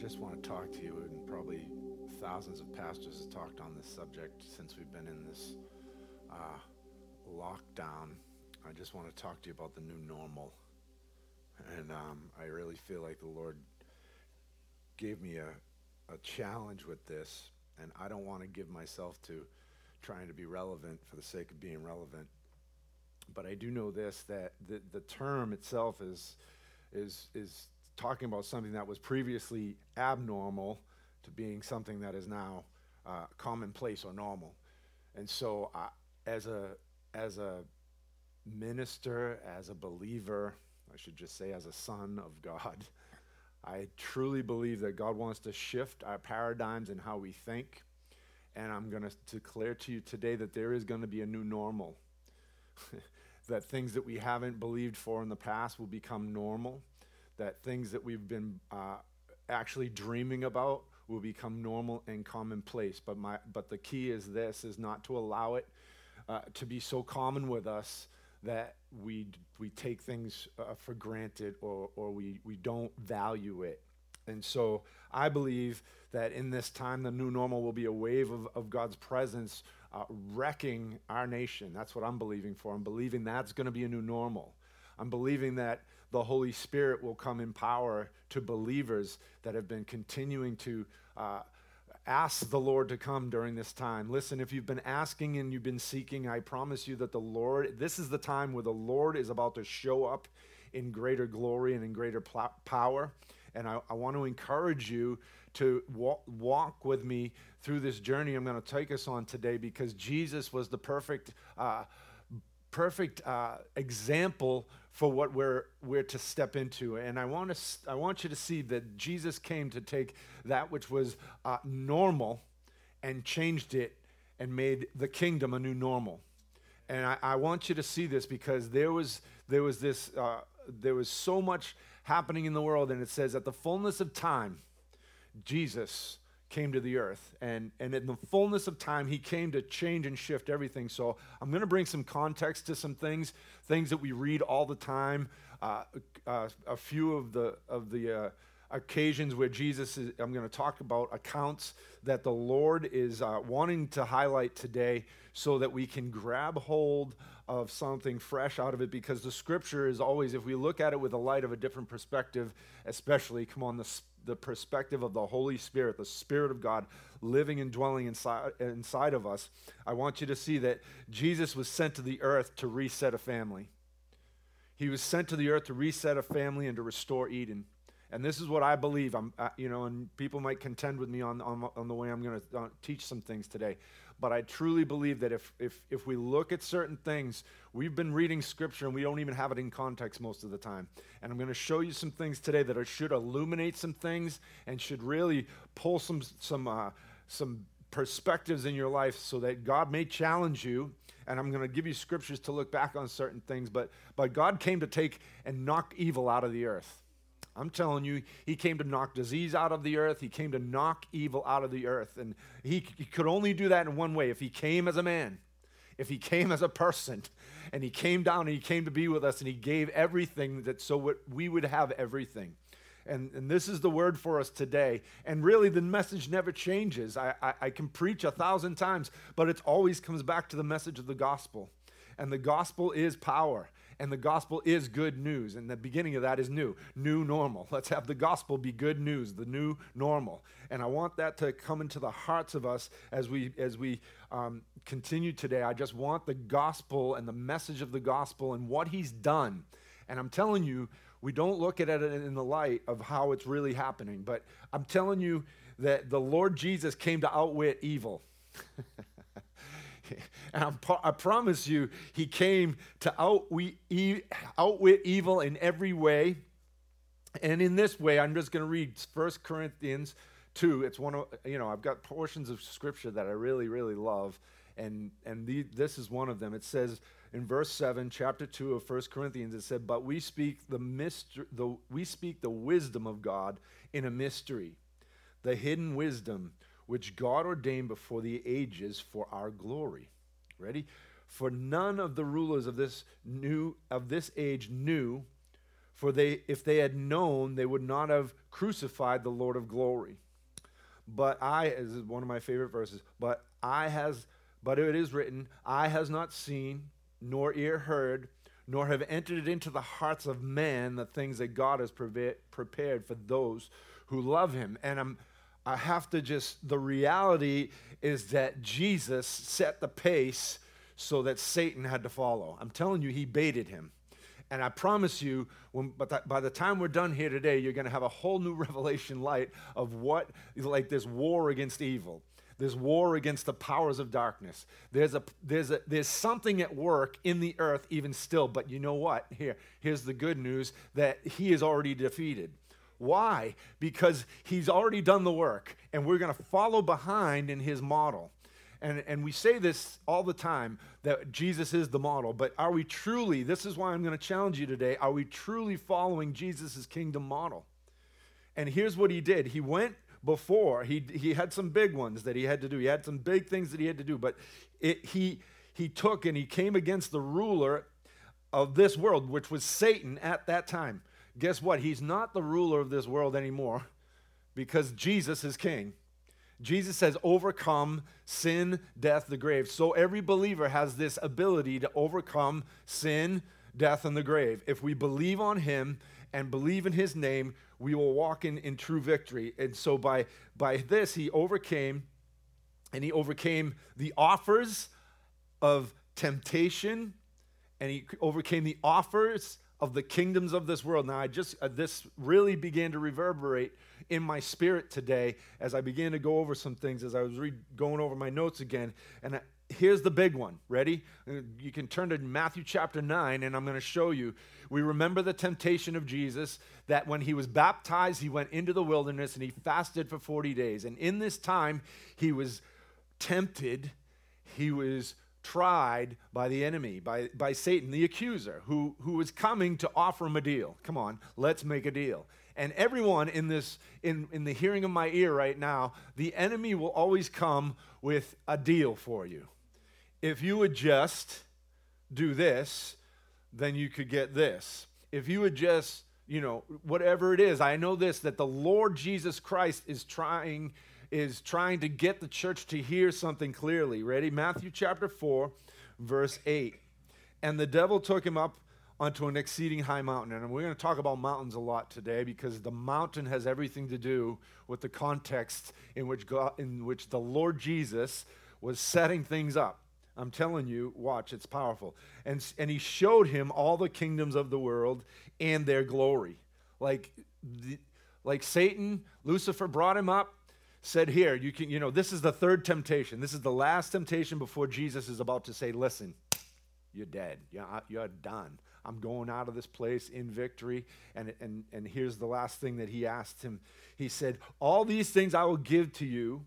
just want to talk to you, and probably thousands of pastors have talked on this subject since we've been in this uh, lockdown. I just want to talk to you about the new normal. And um, I really feel like the Lord gave me a, a challenge with this, and I don't want to give myself to trying to be relevant for the sake of being relevant. But I do know this that the, the term itself is, is, is talking about something that was previously abnormal to being something that is now uh, commonplace or normal. And so, uh, as a as a minister, as a believer, I should just say, as a son of God, I truly believe that God wants to shift our paradigms and how we think. And I'm going to declare to you today that there is going to be a new normal. that things that we haven't believed for in the past will become normal that things that we've been uh, actually dreaming about will become normal and commonplace. But, my, but the key is this, is not to allow it uh, to be so common with us that we, we take things uh, for granted or, or we, we don't value it. And so I believe that in this time, the new normal will be a wave of, of God's presence uh, wrecking our nation. That's what I'm believing for. I'm believing that's going to be a new normal. I'm believing that the Holy Spirit will come in power to believers that have been continuing to uh, ask the Lord to come during this time. Listen, if you've been asking and you've been seeking, I promise you that the Lord, this is the time where the Lord is about to show up in greater glory and in greater pl- power. And I, I, want to encourage you to walk, walk, with me through this journey I'm going to take us on today because Jesus was the perfect. Uh, perfect uh, example for what we're, we're to step into. And I want, to, I want you to see that Jesus came to take that which was uh, normal and changed it and made the kingdom a new normal. And I, I want you to see this because there was, there was this, uh, there was so much happening in the world, and it says, at the fullness of time, Jesus came to the earth. And, and in the fullness of time, he came to change and shift everything. So I'm going to bring some context to some things, things that we read all the time. Uh, uh, a few of the, of the uh, occasions where Jesus is, I'm going to talk about accounts that the Lord is uh, wanting to highlight today so that we can grab hold of something fresh out of it because the scripture is always, if we look at it with the light of a different perspective, especially, come on, the the perspective of the Holy Spirit, the Spirit of God living and dwelling inside, inside of us, I want you to see that Jesus was sent to the earth to reset a family. He was sent to the earth to reset a family and to restore Eden. And this is what I believe. I'm, uh, you know, and people might contend with me on, on, on the way I'm going to uh, teach some things today. But I truly believe that if, if, if we look at certain things, we've been reading scripture and we don't even have it in context most of the time. And I'm going to show you some things today that are, should illuminate some things and should really pull some, some, uh, some perspectives in your life so that God may challenge you. And I'm going to give you scriptures to look back on certain things. But, but God came to take and knock evil out of the earth. I'm telling you, he came to knock disease out of the earth. He came to knock evil out of the earth. And he, he could only do that in one way if he came as a man, if he came as a person, and he came down and he came to be with us and he gave everything that so we would have everything. And, and this is the word for us today. And really, the message never changes. I, I, I can preach a thousand times, but it always comes back to the message of the gospel. And the gospel is power and the gospel is good news. And the beginning of that is new, new normal. Let's have the gospel be good news, the new normal. And I want that to come into the hearts of us as we as we um, continue today. I just want the gospel and the message of the gospel and what He's done. And I'm telling you, we don't look at it in the light of how it's really happening. But I'm telling you that the Lord Jesus came to outwit evil. And I promise you, he came to outwit, evil in every way. And in this way, I'm just going to read 1 Corinthians 2. It's one of, you know, I've got portions of scripture that I really, really love. And, and the, this is one of them. It says in verse 7, chapter 2 of 1 Corinthians, it said, But we speak the, mystery, the, we speak the wisdom of God in a mystery, the hidden wisdom which God ordained before the ages for our glory Ready? For none of the rulers of this new of this age knew For they, if they had known, they would not have crucified the Lord of glory. But I, as is one of my favorite verses, but eye has, but it is written, Eye has not seen, nor ear heard, nor have entered into the hearts of men the things that God has prepared for those who love him. And I'm, I have to just, the reality is that Jesus set the pace so that Satan had to follow. I'm telling you, he baited him. And I promise you, when, but by the time we're done here today, you're going to have a whole new revelation light of what, like this war against evil, this war against the powers of darkness. There's, a, there's, a, there's something at work in the earth even still. But you know what? Here, here's the good news that he is already defeated. Why? Because he's already done the work, and we're going to follow behind in his model. And, and we say this all the time that Jesus is the model, but are we truly, this is why I'm going to challenge you today, are we truly following Jesus' kingdom model? And here's what he did he went before, he, he had some big ones that he had to do, he had some big things that he had to do, but it, he, he took and he came against the ruler of this world, which was Satan at that time. Guess what? He's not the ruler of this world anymore because Jesus is king. Jesus has overcome sin, death, the grave. So every believer has this ability to overcome sin, death, and the grave. If we believe on him and believe in his name, we will walk in, in true victory. And so by, by this, he overcame, and he overcame the offers of temptation, and he overcame the offers of the kingdoms of this world. Now, I just, uh, this really began to reverberate in my spirit today as I began to go over some things, as I was re- going over my notes again. And I, here's the big one. Ready? Uh, you can turn to Matthew chapter 9, and I'm going to show you. We remember the temptation of Jesus that when he was baptized, he went into the wilderness and he fasted for 40 days. And in this time, he was tempted, he was tried by the enemy, by, by Satan, the accuser, who, who was coming to offer him a deal. Come on, let's make a deal. And everyone in this, in, in the hearing of my ear right now, the enemy will always come with a deal for you. If you would just do this, then you could get this. If you would just, you know, whatever it is, I know this that the Lord Jesus Christ is trying is trying to get the church to hear something clearly. Ready? Matthew chapter 4, verse 8. And the devil took him up onto an exceeding high mountain. And we're going to talk about mountains a lot today because the mountain has everything to do with the context in which, God, in which the Lord Jesus was setting things up. I'm telling you, watch, it's powerful. And, and he showed him all the kingdoms of the world and their glory. Like, the, like Satan, Lucifer brought him up, said, Here, you can, you know, this is the third temptation. This is the last temptation before Jesus is about to say, Listen, you're dead. You're, you're done. I'm going out of this place in victory. And, and, and here's the last thing that he asked him. He said, All these things I will give to you,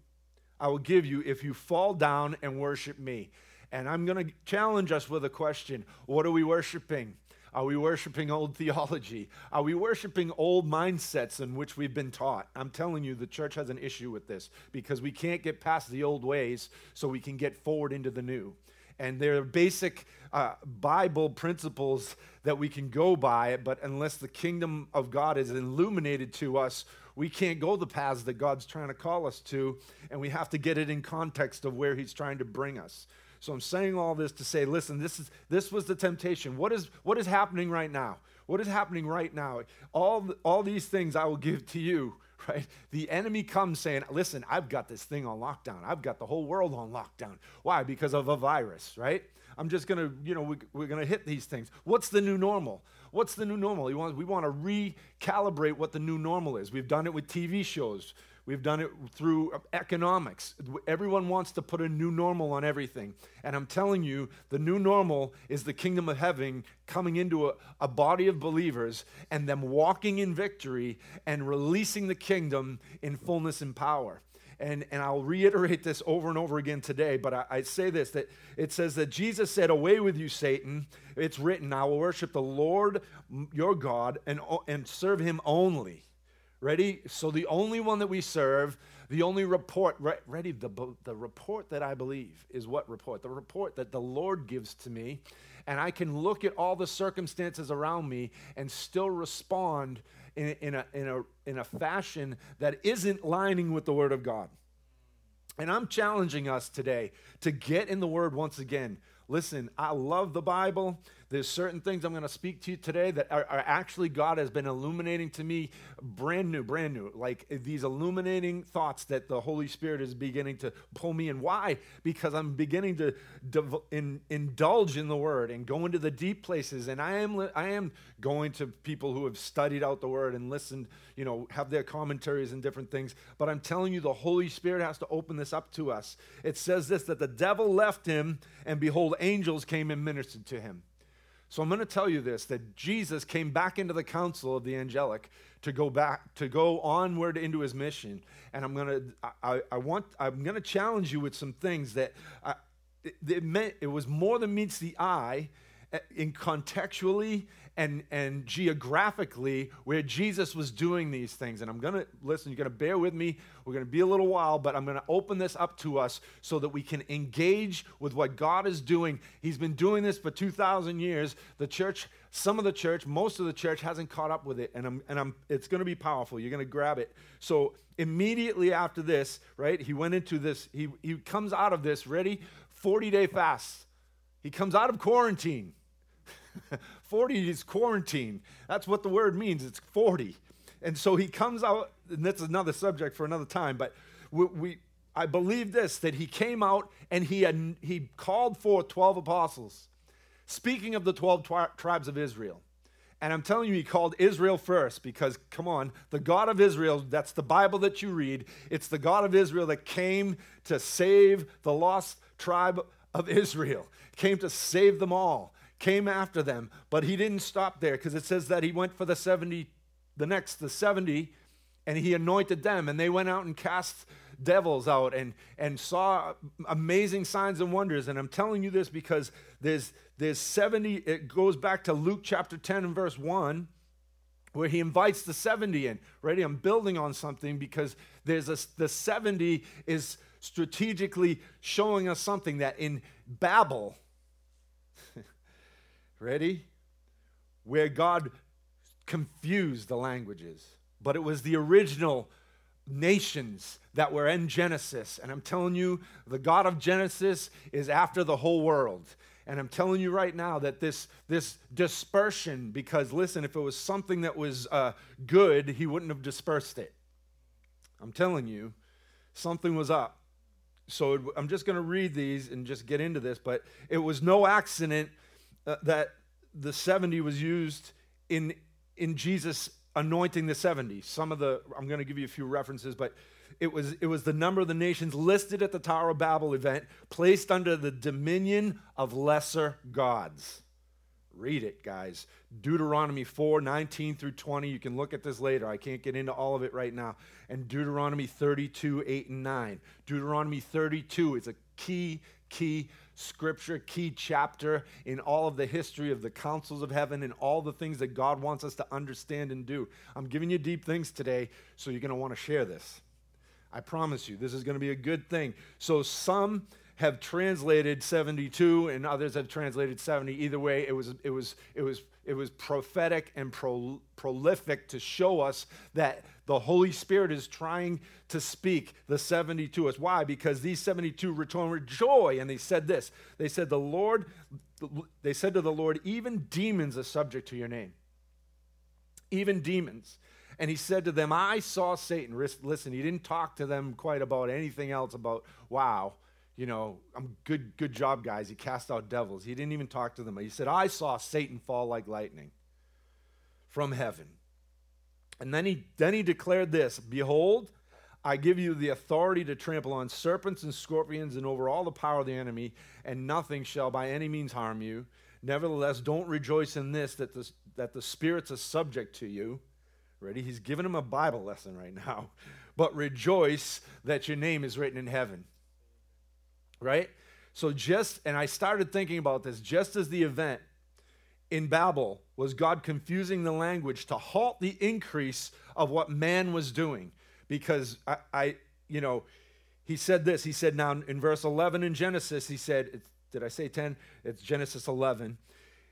I will give you if you fall down and worship me. And I'm going to challenge us with a question What are we worshiping? Are we worshiping old theology? Are we worshiping old mindsets in which we've been taught? I'm telling you, the church has an issue with this because we can't get past the old ways so we can get forward into the new. And there are basic uh, Bible principles that we can go by, but unless the kingdom of God is illuminated to us, we can't go the paths that God's trying to call us to, and we have to get it in context of where He's trying to bring us. So I'm saying all this to say, listen, this is this was the temptation. What is what is happening right now? What is happening right now? All all these things I will give to you, right? The enemy comes saying, listen, I've got this thing on lockdown. I've got the whole world on lockdown. Why? Because of a virus, right? I'm just going to, you know, we, we're going to hit these things. What's the new normal? What's the new normal? We want, we want to recalibrate what the new normal is. We've done it with TV shows. We've done it through economics. Everyone wants to put a new normal on everything. And I'm telling you, the new normal is the kingdom of heaven coming into a, a, body of believers and them walking in victory and releasing the kingdom in fullness and power. And, and I'll reiterate this over and over again today, but I, I say this that it says that Jesus said, Away with you, Satan. It's written, I will worship the Lord your God and, and serve him only Ready? So the only one that we serve, the only report, re- ready? The, the report that I believe is what report? The report that the Lord gives to me. And I can look at all the circumstances around me and still respond in, in, a, in, a, in a fashion that isn't lining with the Word of God. And I'm challenging us today to get in the Word once again. Listen, I love the Bible. There's certain things I'm going to speak to you today that are, are, actually God has been illuminating to me brand new, brand new. Like these illuminating thoughts that the Holy Spirit is beginning to pull me in. Why? Because I'm beginning to dev- in, indulge in the Word and go into the deep places. And I am, I am going to people who have studied out the Word and listened, you know, have their commentaries and different things. But I'm telling you, the Holy Spirit has to open this up to us. It says this that the devil left him, and behold, angels came and ministered to him. So I'm going to tell you this that Jesus came back into the council of the angelic to go back to go onward into his mission. And I'm going to I, I want I'm going to challenge you with some things that I, it, it meant it was more than meets the eye eh, in contextually and, and geographically where Jesus was doing these things. And I'm going to, listen, you're going to bear with me. We're going to be a little while, but I'm going to open this up to us so that we can engage with what God is doing. He's been doing this for 2,000 years. The church, some of the church, most of the church hasn't caught up with it. And, I'm, and I'm, it's going to be powerful. You're going to grab it. So immediately after this, right, he went into this, he, he comes out of this, ready? 40 day fast. He comes out of quarantine. 40 is quarantine. That's what the word means. It's 40. And so he comes out, and that's another subject for another time, but we, we I believe this that he came out and he had he called forth 12 apostles. Speaking of the 12 tri- tribes of Israel. And I'm telling you, he called Israel first because, come on, the God of Israel, that's the Bible that you read. It's the God of Israel that came to save the lost tribe of Israel, came to save them all came after them, but he didn't stop there because it says that he went for the 70, the next, the 70, and he anointed them, and they went out and cast devils out and, and saw amazing signs and wonders. And I'm telling you this because there's, there's 70, it goes back to Luke chapter 10 and verse 1 where he invites the 70 in. Ready? I'm building on something because there's a, the 70 is strategically showing us something that in Babel, Ready? Where God confused the languages. But it was the original nations that were in Genesis. And I'm telling you, the God of Genesis is after the whole world. And I'm telling you right now that this, this dispersion, because listen, if it was something that was uh, good, he wouldn't have dispersed it. I'm telling you, something was up. So it, I'm just going to read these and just get into this, but it was no accident uh, that the 70 was used in, in Jesus anointing the 70. Some of the, I'm going to give you a few references, but it was, it was the number of the nations listed at the Tower of Babel event, placed under the dominion of lesser gods. Read it, guys. Deuteronomy 4 19 through 20. You can look at this later. I can't get into all of it right now. And Deuteronomy 32 8 and 9. Deuteronomy 32 is a key, key scripture, key chapter in all of the history of the councils of heaven and all the things that God wants us to understand and do. I'm giving you deep things today, so you're going to want to share this. I promise you, this is going to be a good thing. So, some have translated 72 and others have translated 70 either way it was it was it was it was prophetic and pro, prolific to show us that the Holy Spirit is trying to speak the 70 to us. Why? Because these 72 returned with joy. And they said this They said, The Lord, they said to the Lord, even demons are subject to your name. Even demons. And he said to them, I saw Satan. Listen, he didn't talk to them quite about anything else about, wow, you know, I'm good, good job, guys. He cast out devils. He didn't even talk to them. He said, I saw Satan fall like lightning from heaven. And then he then he declared this: Behold, I give you the authority to trample on serpents and scorpions and over all the power of the enemy, and nothing shall by any means harm you. Nevertheless, don't rejoice in this that the, that the spirits are subject to you. Ready? He's giving him a Bible lesson right now. But rejoice that your name is written in heaven right? So just, and I started thinking about this just as the event in Babel was God confusing the language to halt the increase of what man was doing. Because I, I you know, he said this. He said, now in verse 11 in Genesis, he said, did I say 10? It's Genesis 11.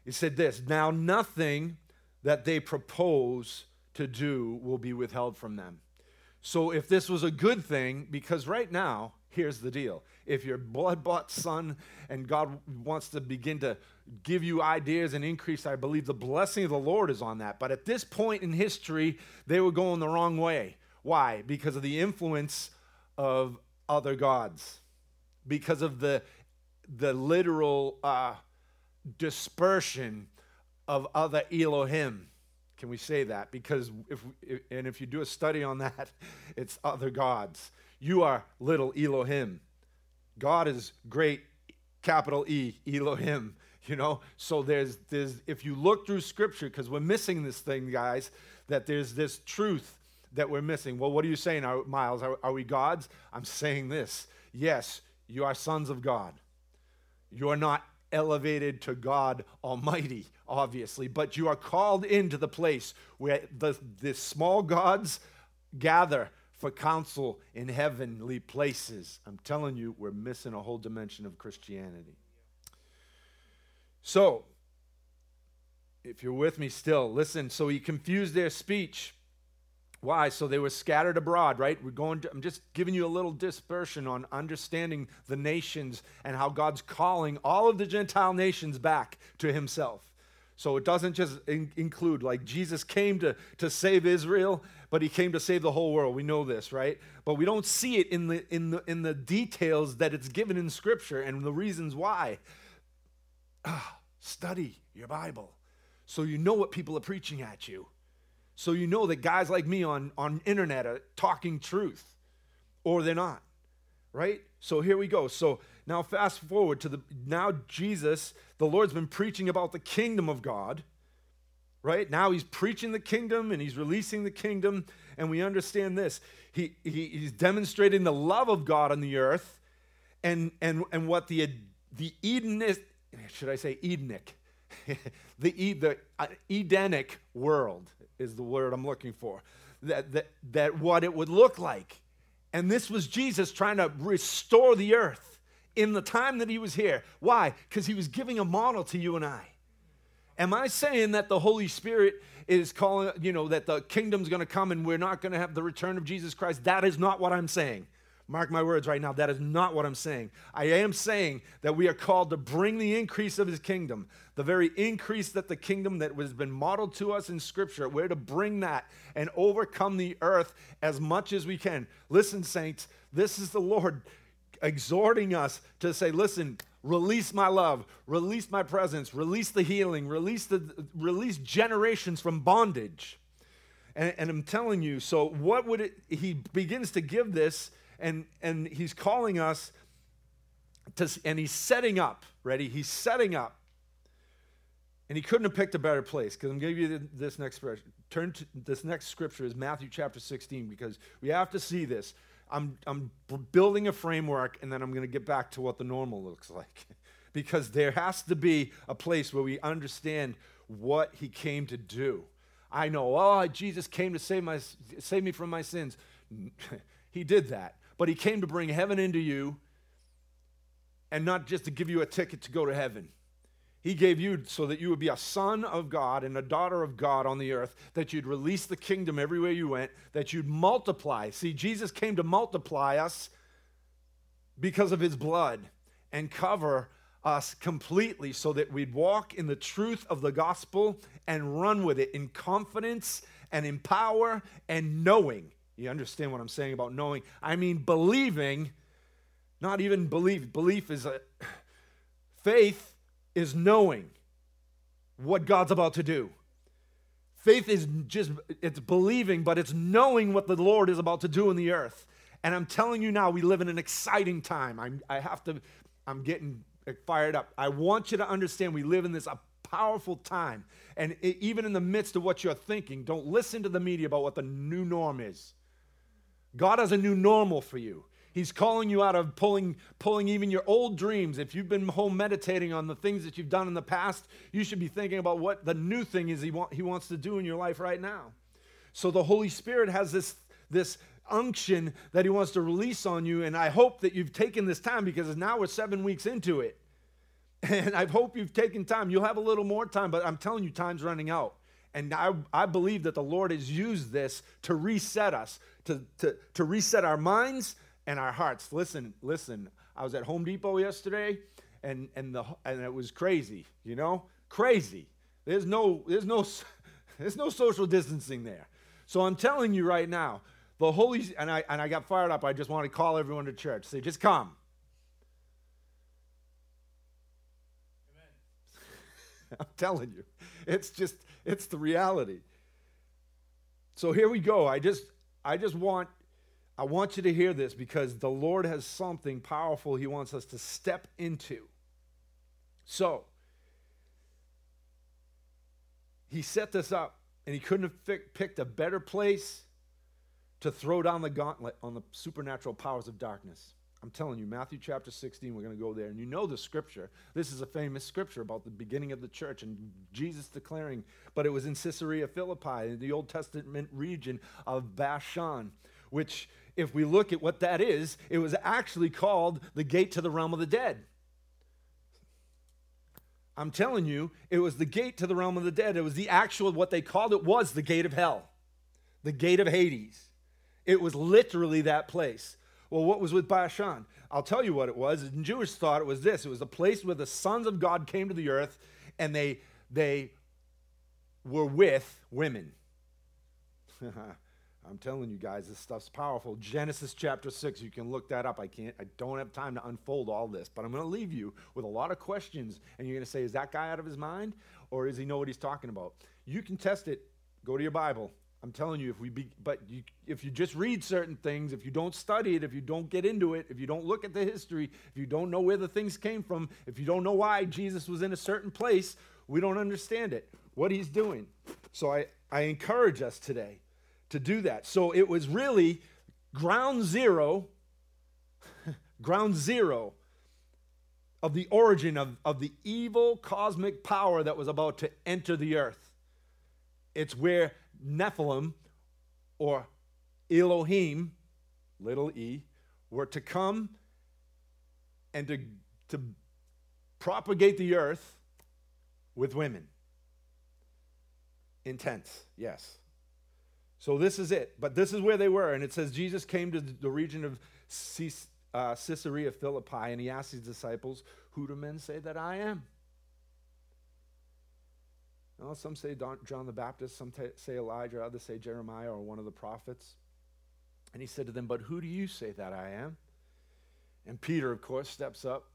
He said this Now nothing that they propose to do will be withheld from them. So if this was a good thing, because right now, here's the deal. If you're blood bought son and God wants to begin to give you ideas and increase, I believe the blessing of the Lord is on that. But at this point in history, they were going the wrong way. Why? Because of the influence of other gods, because of the, the literal uh, dispersion of other Elohim. Can we say that? Because if, and if you do a study on that, it's other gods. You are little Elohim. God is great, capital E, Elohim. You know, so there's there's if you look through scripture, because we're missing this thing, guys, that there's this truth that we're missing. Well, what are you saying, Miles? Are, are we gods? I'm saying this. Yes, you are sons of God. You are not elevated to God Almighty, obviously, but you are called into the place where the, the small gods gather for counsel in heavenly places. I'm telling you, we're missing a whole dimension of Christianity. So, if you're with me still, listen. So he confused their speech why? So they were scattered abroad, right? We're going to, I'm just giving you a little dispersion on understanding the nations and how God's calling all of the Gentile nations back to himself. So it doesn't just in, include, like Jesus came to, to save Israel, but he came to save the whole world. We know this, right? But we don't see it in the, in the, in the details that it's given in Scripture and the reasons why. Ah, study your Bible so you know what people are preaching at you so you know that guys like me on, on internet are talking truth or they're not right so here we go so now fast forward to the now jesus the lord's been preaching about the kingdom of god right? Now he's preaching the kingdom and he's releasing the kingdom. And we understand this. He, he he's demonstrating the love of god on the earth and and and what the the edenic should i say edenic? The, the uh, edenic world is the word I'm looking for. That, that, that what it would look like. And this was Jesus trying to restore the earth in the time that he was here. Why? Because he was giving a model to you and I. Am I saying that the Holy Spirit is calling, you know, that the kingdom's going to come and we're not going to have the return of Jesus Christ? That is not what I'm saying. Mark my words right now, that is not what I'm saying. I am saying that we are called to bring the increase of his kingdom, the very increase that the kingdom that has been modeled to us in scripture. We're to bring that and overcome the earth as much as we can. Listen, saints, this is the Lord exhorting us to say, listen, release my love, release my presence, release the healing, release the release generations from bondage. And, and I'm telling you, so what would it he begins to give this and, and he's calling us to, and he's setting up, ready? He's setting up. And he couldn't have picked a better place because I'm going to give you this next. Turn to this next scripture is Matthew chapter 16 because we have to see this. I'm, I'm building a framework and then I'm going to get back to what the normal looks like. because there has to be a place where we understand what he came to do. I know, oh, Jesus came to save, my, save me from my sins. he did that but he came to bring heaven into you and not just to give you a ticket to go to heaven. He gave you so that you would be a son of God and a daughter of God on the earth, that you'd release the kingdom everywhere you went, that you'd multiply. See, Jesus came to multiply us because of his blood and cover us completely so that we'd walk in the truth of the gospel and run with it in confidence and in power and knowing you understand what I'm saying about knowing? I mean, believing, not even belief. Belief is a faith is knowing what God's about to do. Faith is just it's believing, but it's knowing what the Lord is about to do in the earth. And I'm telling you now, we live in an exciting time. I'm, I have to, I'm getting fired up. I want you to understand we live in this a powerful time. And it, even in the midst of what you're thinking, don't listen to the media about what the new norm is. God has a new normal for you. He's calling you out of pulling, pulling even your old dreams. If you've been home meditating on the things that you've done in the past, you should be thinking about what the new thing is he, want, he wants to do in your life right now. So the Holy Spirit has this, this unction that he wants to release on you. And I hope that you've taken this time because now we're seven weeks into it. And I hope you've taken time. You'll have a little more time, but I'm telling you, time's running out. And I, I believe that the Lord has used this to reset us, to, to, to reset our minds and our hearts. Listen, listen. I was at Home Depot yesterday, and, and, the, and it was crazy, you know? Crazy. There's no, there's, no, there's no social distancing there. So I'm telling you right now, the Holy, and I, and I got fired up. I just want to call everyone to church. Say, just come. I'm telling you. It's just, it's the reality. So here we go. I just, I just want, I want you to hear this because the Lord has something powerful He wants us to step into. So, He set this up, and He couldn't have picked a better place to throw down the gauntlet on the supernatural powers of darkness. I'm telling you, Matthew chapter 16, we're going to go there. And you know the scripture. This is a famous scripture about the beginning of the church and Jesus declaring, but it was in Caesarea Philippi, in the Old Testament region of Bashan, which, if we look at what that is, it was actually called the gate to the realm of the dead. I'm telling you, it was the gate to the realm of the dead. It was the actual, what they called it was the gate of hell, the gate of Hades. It was literally that place. Well, what was with Bashan? I'll tell you what it was. In Jewish thought, it was this it was a place where the sons of God came to the earth and they, they were with women. I'm telling you guys, this stuff's powerful. Genesis chapter 6, you can look that up. I can't, I don't have time to unfold all this, but I'm going to leave you with a lot of questions. And you're going to say, is that guy out of his mind? Or does he know what he's talking about? You can test it. Go to your Bible. I'm telling you, if we be, but you, if you just read certain things, if you don't study it, if you don't get into it, if you don't look at the history, if you don't know where the things came from, if you don't know why Jesus was in a certain place, we don't understand it, what he's doing. So I, I encourage us today to do that. So it was really ground zero, ground zero of the origin of, of the evil cosmic power that was about to enter the earth. It's where Nephilim or Elohim, little e, were to come and to, to propagate the earth with women. Intense, yes. So this is it. But this is where they were. And it says Jesus came to the region of uh, Caesarea Philippi and he asked his disciples, Who do men say that I am? Well, some say John the Baptist, some t- say Elijah, others say Jeremiah or one of the prophets. And he said to them, But who do you say that I am? And Peter, of course, steps up.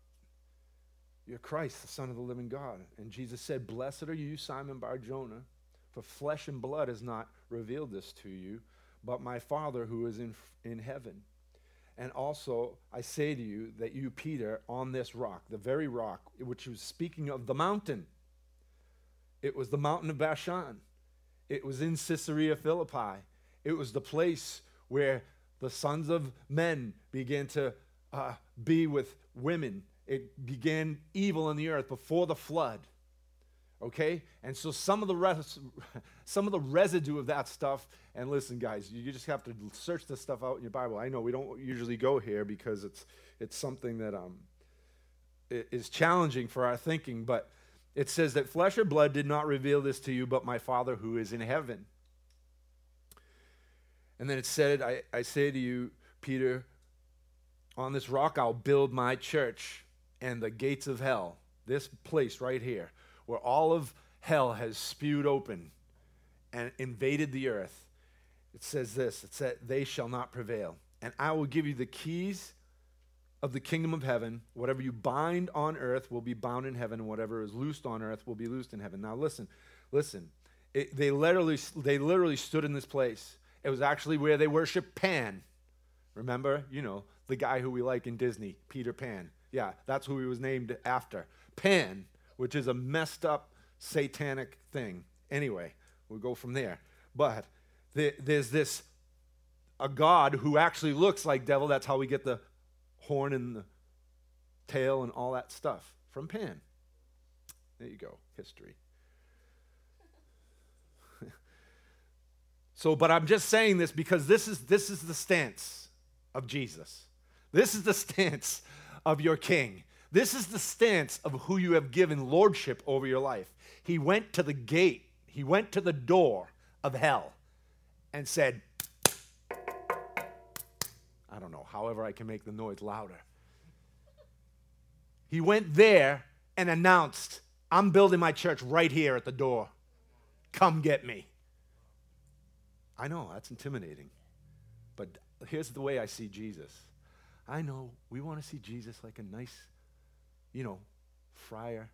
You're Christ, the Son of the living God. And Jesus said, Blessed are you, Simon Bar Jonah, for flesh and blood has not revealed this to you, but my Father who is in, in heaven. And also, I say to you that you, Peter, on this rock, the very rock, which was speaking of the mountain, it was the mountain of Bashan. It was in Caesarea Philippi. It was the place where the sons of men began to uh, be with women. It began evil in the earth before the flood. Okay? And so some of the res- some of the residue of that stuff, and listen, guys, you just have to search this stuff out in your Bible. I know we don't usually go here because it's it's something that um is challenging for our thinking, but it says that flesh or blood did not reveal this to you, but my Father who is in heaven. And then it said, I, I say to you, Peter, on this rock I'll build my church, and the gates of hell, this place right here, where all of hell has spewed open and invaded the earth, it says this it said, They shall not prevail. And I will give you the keys of the kingdom of heaven. Whatever you bind on earth will be bound in heaven, and whatever is loosed on earth will be loosed in heaven. Now listen, listen. It, they literally they literally stood in this place. It was actually where they worshiped Pan. Remember, you know, the guy who we like in Disney, Peter Pan. Yeah, that's who he was named after. Pan, which is a messed up satanic thing. Anyway, we'll go from there. But there's this a god who actually looks like devil. That's how we get the horn and the tail and all that stuff from Pan. There you go, history. so, but I'm just saying this because this is this is the stance of Jesus. This is the stance of your king. This is the stance of who you have given lordship over your life. He went to the gate, he went to the door of hell and said, I don't know, however I can make the noise louder. He went there and announced, I'm building my church right here at the door. Come get me. I know, that's intimidating. But here's the way I see Jesus. I know we want to see Jesus like a nice, you know, friar.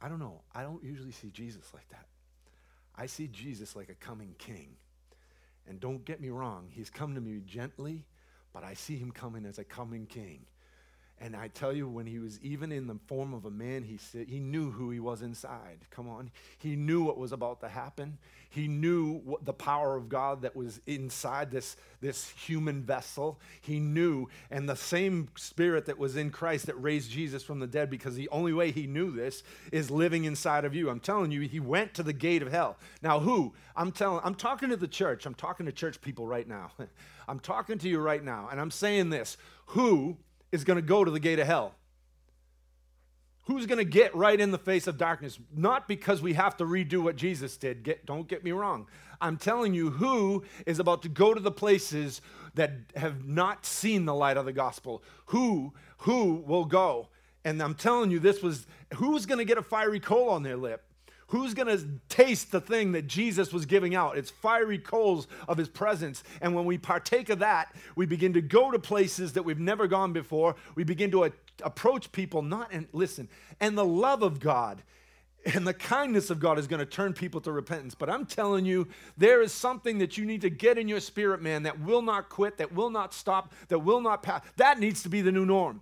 I don't know. I don't usually see Jesus like that. I see Jesus like a coming king. And don't get me wrong, he's come to me gently, but I see him coming as a coming king. And I tell you, when he was even in the form of a man, he said he knew who he was inside. Come on, he knew what was about to happen. He knew what the power of God that was inside this this human vessel. He knew, and the same spirit that was in Christ that raised Jesus from the dead. Because the only way he knew this is living inside of you. I'm telling you, he went to the gate of hell. Now, who? I'm telling. I'm talking to the church. I'm talking to church people right now. I'm talking to you right now, and I'm saying this: Who? Is going to go to the gate of hell? Who's going to get right in the face of darkness? Not because we have to redo what Jesus did. Get, don't get me wrong. I'm telling you who is about to go to the places that have not seen the light of the gospel. Who, who will go? And I'm telling you, this was who's going to get a fiery coal on their lip? Who's going to taste the thing that Jesus was giving out? It's fiery coals of his presence. And when we partake of that, we begin to go to places that we've never gone before. We begin to a- approach people, not and listen, and the love of God and the kindness of God is going to turn people to repentance. But I'm telling you, there is something that you need to get in your spirit, man, that will not quit, that will not stop, that will not pass. That needs to be the new norm.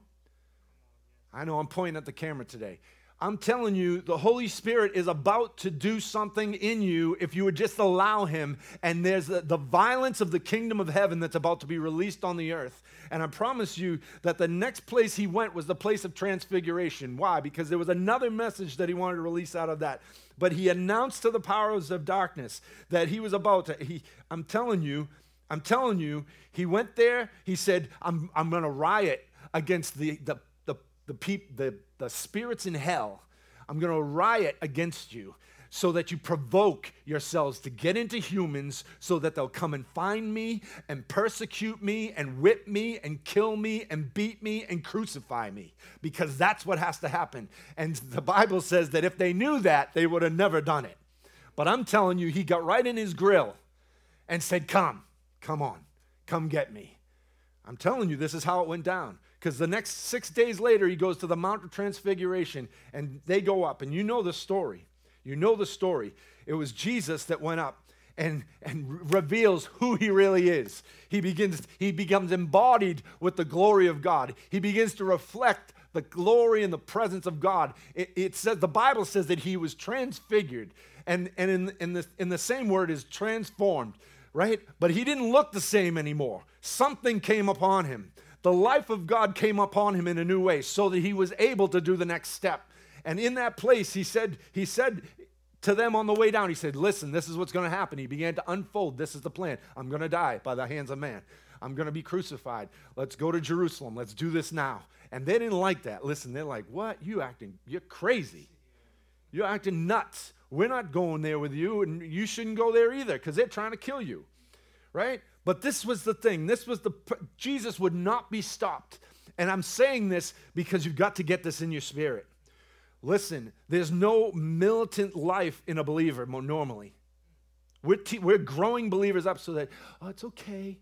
I know I'm pointing at the camera today. I'm telling you, the Holy Spirit is about to do something in you if you would just allow Him. And there's the, the, violence of the kingdom of heaven that's about to be released on the earth. And I promise you that the next place He went was the place of transfiguration. Why? Because there was another message that He wanted to release out of that. But He announced to the powers of darkness that He was about to. He, I'm telling you, I'm telling you, He went there, He said, I'm, I'm going to riot against the, the, the, peop, the the spirits in hell, I'm going to riot against you so that you provoke yourselves to get into humans so that they'll come and find me and persecute me and whip me and kill me and beat me and crucify me because that's what has to happen. And the Bible says that if they knew that, they would have never done it. But I'm telling you, he got right in his grill and said, Come, come on, come get me. I'm telling you, this is how it went down. Because the next six days later, he goes to the Mount of Transfiguration and they go up. And you know the story. You know the story. It was Jesus that went up and, and reveals who he really is. He begins, he becomes embodied with the glory of God. He begins to reflect the glory and the presence of God. It, it says the Bible says that he was transfigured. And, and in, in, the, in the same word is transformed, right? But he didn't look the same anymore. Something came upon him the life of God came upon him in a new way so that he was able to do the next step. And in that place, he said, he said to them on the way down, he said, Listen, this is what's going to happen. He began to unfold. This is the plan. I'm going to die by the hands of man. I'm going to be crucified. Let's go to Jerusalem. Let's do this now. And they didn't like that. Listen, they're like, What? You acting, you're crazy. You're acting nuts. We're not going there with you, and you shouldn't go there either because they're trying to kill you. Right? But this was the thing. This was the Jesus would not be stopped. And I'm saying this because you've got to get this in your spirit. Listen, there's no militant life in a believer normally. We're, te- we're growing believers up so that, oh, it's okay.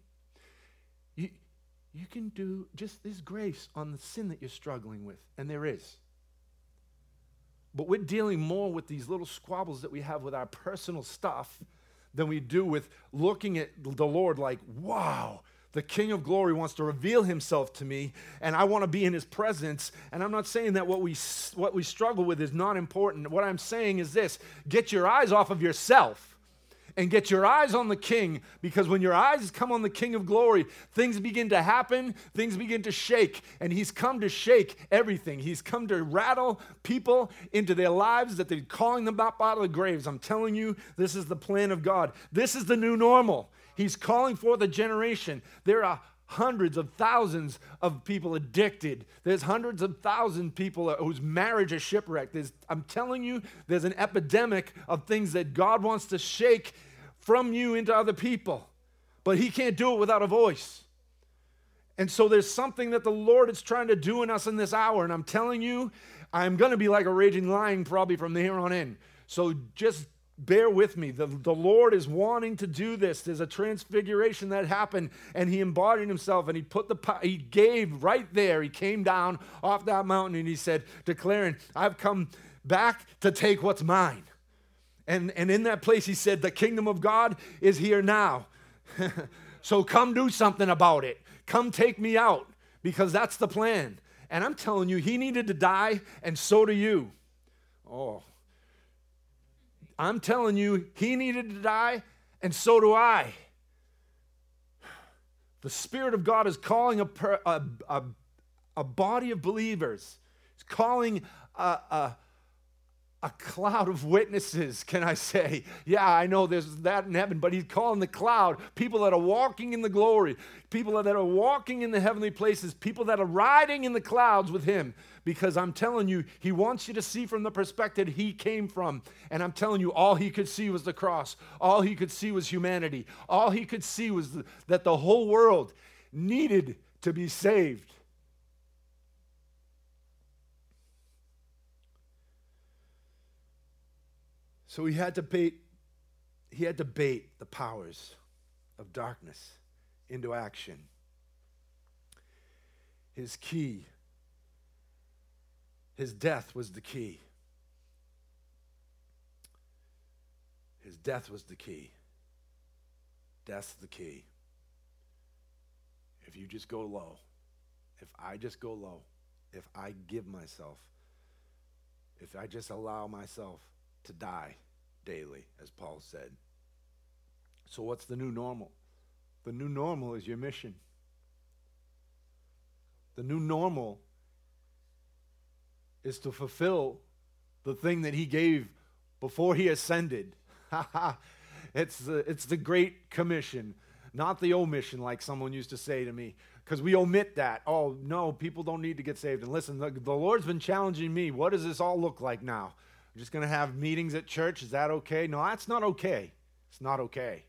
You, you can do just this grace on the sin that you're struggling with. And there is. But we're dealing more with these little squabbles that we have with our personal stuff than we do with looking at the Lord like, wow, the King of glory wants to reveal himself to me, and I want to be in his presence. And I'm not saying that what we, what we struggle with is not important. What I'm saying is this get your eyes off of yourself and get your eyes on the King because when your eyes come on the King of glory, things begin to happen, things begin to shake. And He's come to shake everything. He's come to rattle people into their lives that they're calling them up out of the graves. I'm telling you, this is the plan of God. This is the new normal. He's calling forth a generation. There are hundreds of thousands of people addicted. There's hundreds of thousands of people whose marriage is shipwrecked. There's, I'm telling you, there's an epidemic of things that God wants to shake from you into other people. But He can't do it without a voice. And so there's something that the Lord is trying to do in us in this hour. And I'm telling you, I'm going to be like a raging lion probably from here on in. So just bear with me. The, the Lord is wanting to do this. There's a transfiguration that happened, and He embodied Himself, and He put the He gave right there. He came down off that mountain, and He said, declaring, "I've come back to take what's mine." And and in that place, He said, "The kingdom of God is here now." so come do something about it. Come take me out, because that's the plan. And I'm telling you, He needed to die, and so do you. Oh, I'm telling you, he needed to die, and so do I. The Spirit of God is calling a, a, a, a body of believers, He's calling a, a a cloud of witnesses, can I say? Yeah, I know there's that in heaven, but he's calling the cloud people that are walking in the glory, people that are walking in the heavenly places, people that are riding in the clouds with him. Because I'm telling you, he wants you to see from the perspective he came from. And I'm telling you, all he could see was the cross, all he could see was humanity, all he could see was that the whole world needed to be saved. So he had to bait, he had to bait the powers of darkness into action. His key, his death was the key. His death was the key. Death's the key. If you just go low, if I just go low, if I give myself, if I just allow myself to die, daily, as Paul said. So, what's the new normal? The new normal is your mission. The new normal is to fulfill the thing that he gave before he ascended. it's, the, it's the Great Commission, not the omission, like someone used to say to me, because we omit that. Oh, no, people don't need to get saved. And listen, the, the Lord's been challenging me. What does this all look like now? We're just going to have meetings at church. Is that okay? No, that's not okay. It's not okay.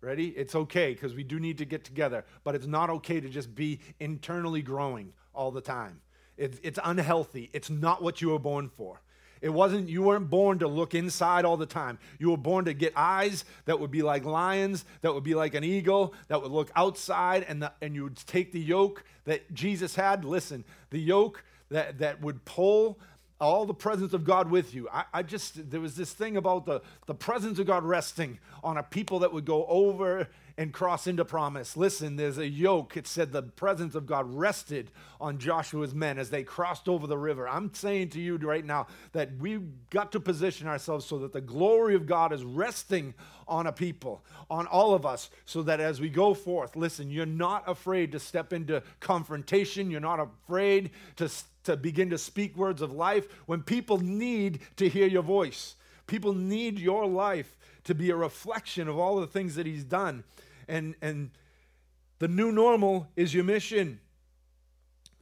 Ready? It's okay because we do need to get together, but it's not okay to just be internally growing all the time. It's, it's unhealthy. It's not what you were born for. It wasn't, you weren't born to look inside all the time. You were born to get eyes that would be like lions, that would be like an eagle, that would look outside, and, the, and you would take the yoke that Jesus had. Listen, the yoke that, that would pull all the presence of God with you. I, I, just, there was this thing about the, the presence of God resting on a people that would go over and cross into promise. Listen, there's a yoke. It said the presence of God rested on Joshua's men as they crossed over the river. I'm saying to you right now that we've got to position ourselves so that the glory of God is resting on a people, on all of us, so that as we go forth, listen, you're not afraid to step into confrontation. You're not afraid to to begin to speak words of life when people need to hear your voice. People need your life to be a reflection of all the things that He's done. And, and the new normal is your mission.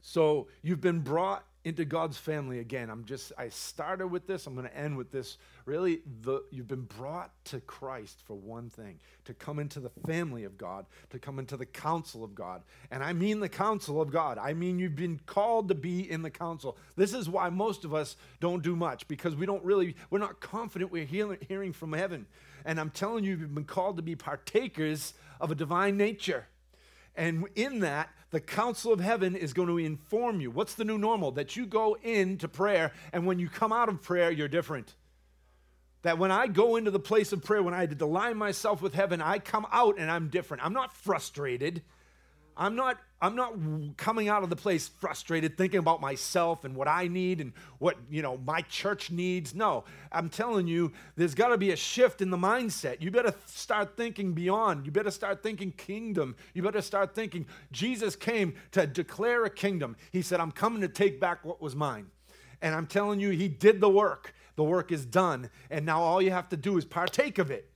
So you've been brought into God's family again. I'm just, I started with this, I'm going to end with this. Really, the, you've been brought to Christ for one thing to come into the family of God, to come into the council of God. And I mean the council of God. I mean, you've been called to be in the council. This is why most of us don't do much because we don't really, we're not confident we're hearing from heaven. And I'm telling you, you've been called to be partakers of a divine nature. And in that, the council of heaven is going to inform you. What's the new normal? That you go into prayer, and when you come out of prayer, you're different. That when I go into the place of prayer, when I align myself with heaven, I come out and I'm different. I'm not frustrated. I'm not I'm not coming out of the place frustrated thinking about myself and what I need and what, you know, my church needs. No. I'm telling you there's got to be a shift in the mindset. You better start thinking beyond. You better start thinking kingdom. You better start thinking Jesus came to declare a kingdom. He said, "I'm coming to take back what was mine." And I'm telling you he did the work. The work is done, and now all you have to do is partake of it.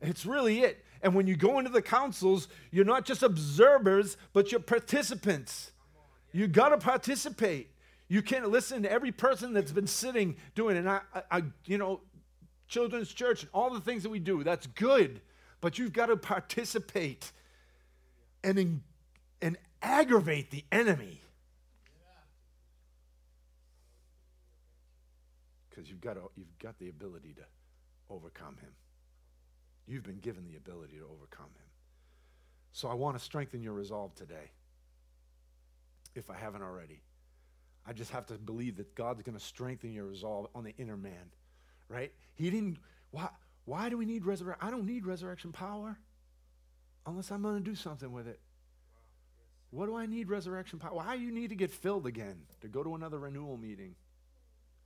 It's really it. And when you go into the councils, you're not just observers, but you're participants. You got to participate. You can't listen to every person that's been sitting doing it. And I, I, you know, children's church and all the things that we do, that's good. But you've got to participate and, and aggravate the enemy. Because you've got, you've got the ability to overcome him. You've been given the ability to overcome him. So I want to strengthen your resolve today, if I haven't already. I just have to believe that God's going to strengthen your resolve on the inner man, right? He didn't, why, why do we need resurrection? I don't need resurrection power unless I'm going to do something with it. What do I need resurrection power? Why do you need to get filled again to go to another renewal meeting?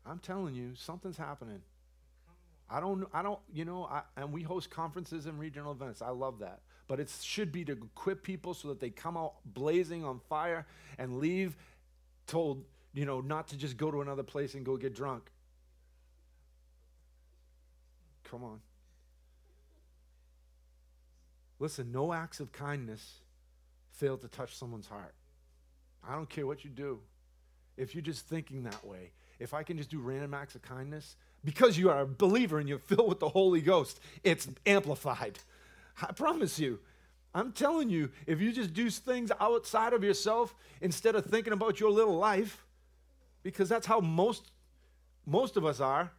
I'm telling you, something's happening. I don't, I don't, you know, I, and we host conferences and regional events. I love that. But it should be to equip people so that they come out blazing on fire and leave told, you know, not to just go to another place and go get drunk. Come on. Listen, no acts of kindness fail to touch someone's heart. I don't care what you do. If you're just thinking that way, if I can just do random acts of kindness, because you are a believer and you're filled with the Holy Ghost, it's amplified. I promise you. I'm telling you, if you just do things outside of yourself instead of thinking about your little life, because that's how most most of us are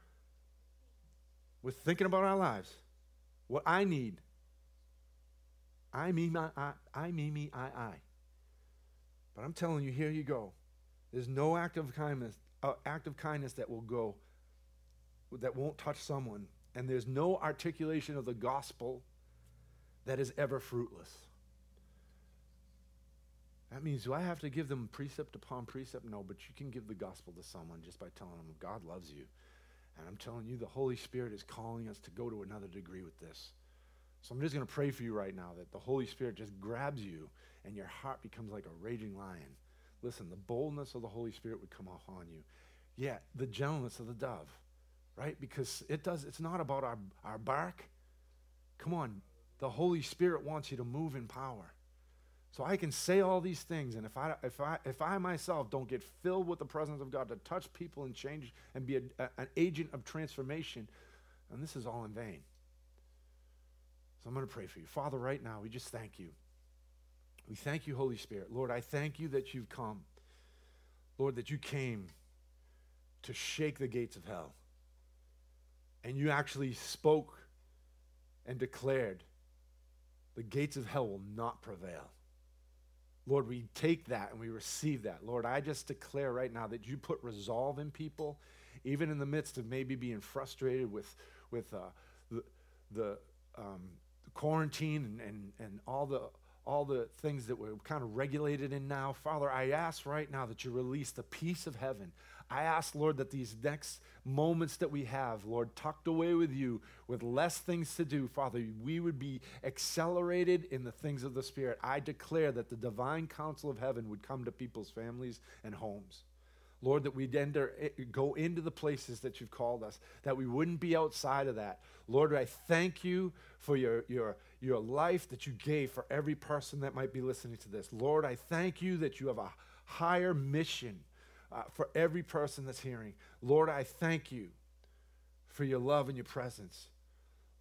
with thinking about our lives. What I need. I, me, my, I, I, me, me, I, I. But I'm telling you, here you go. There's no act of kindness, uh, act of kindness that will go that won't touch someone, and there's no articulation of the gospel that is ever fruitless. That means, do I have to give them precept upon precept? No, but you can give the gospel to someone just by telling them God loves you. And I'm telling you, the Holy Spirit is calling us to go to another degree with this. So I'm just going to pray for you right now that the Holy Spirit just grabs you and your heart becomes like a raging lion. Listen, the boldness of the Holy Spirit would come off on you. Yeah, the gentleness of the dove right? Because it does, it's not about our, our bark. Come on, the Holy Spirit wants you to move in power. So I can say all these things, and if I, if I, if I myself don't get filled with the presence of God to touch people and change and be a, a, an agent of transformation, and this is all in vain. So I'm going to pray for you. Father, right now, we just thank you. We thank you, Holy Spirit. Lord, I thank you that you've come. Lord, that you came to shake the gates of hell and you actually spoke and declared, the gates of hell will not prevail. Lord, we take that and we receive that. Lord, I just declare right now that you put resolve in people, even in the midst of maybe being frustrated with, with uh, the, the, um, the quarantine and, and, and all the all the things that we're kind of regulated in now. Father, I ask right now that you release the peace of heaven. I ask, Lord, that these next moments that we have, Lord, tucked away with you, with less things to do, Father, we would be accelerated in the things of the Spirit. I declare that the divine counsel of heaven would come to people's families and homes. Lord, that we'd enter, eh, go into the places that you've called us, that we wouldn't be outside of that. Lord, I thank you for your, your, your life that you gave for every person that might be listening to this. Lord, I thank you that you have a higher mission uh, for every person that's hearing. Lord, I thank you for your love and your presence.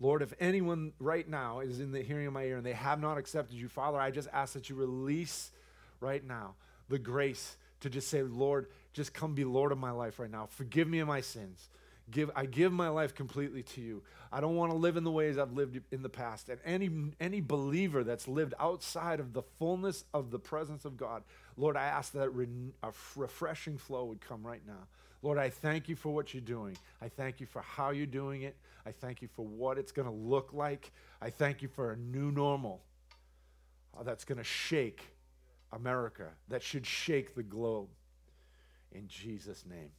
Lord, if anyone right now is in the hearing of my ear and they have not accepted you, Father, I just ask that you release right now the grace to just say, Lord, just come be Lord of my life right now. Forgive me of my sins. Give, I give my life completely to you. I don't want to live in the ways I've lived in the past. And any, any believer that's lived outside of the fullness of the presence of God, Lord, I ask that a refreshing flow would come right now. Lord, I thank you for what you're doing. I thank you for how you're doing it. I thank you for what it's going to look like. I thank you for a new normal uh, that's going to shake America, that should shake the globe. In Jesus' name.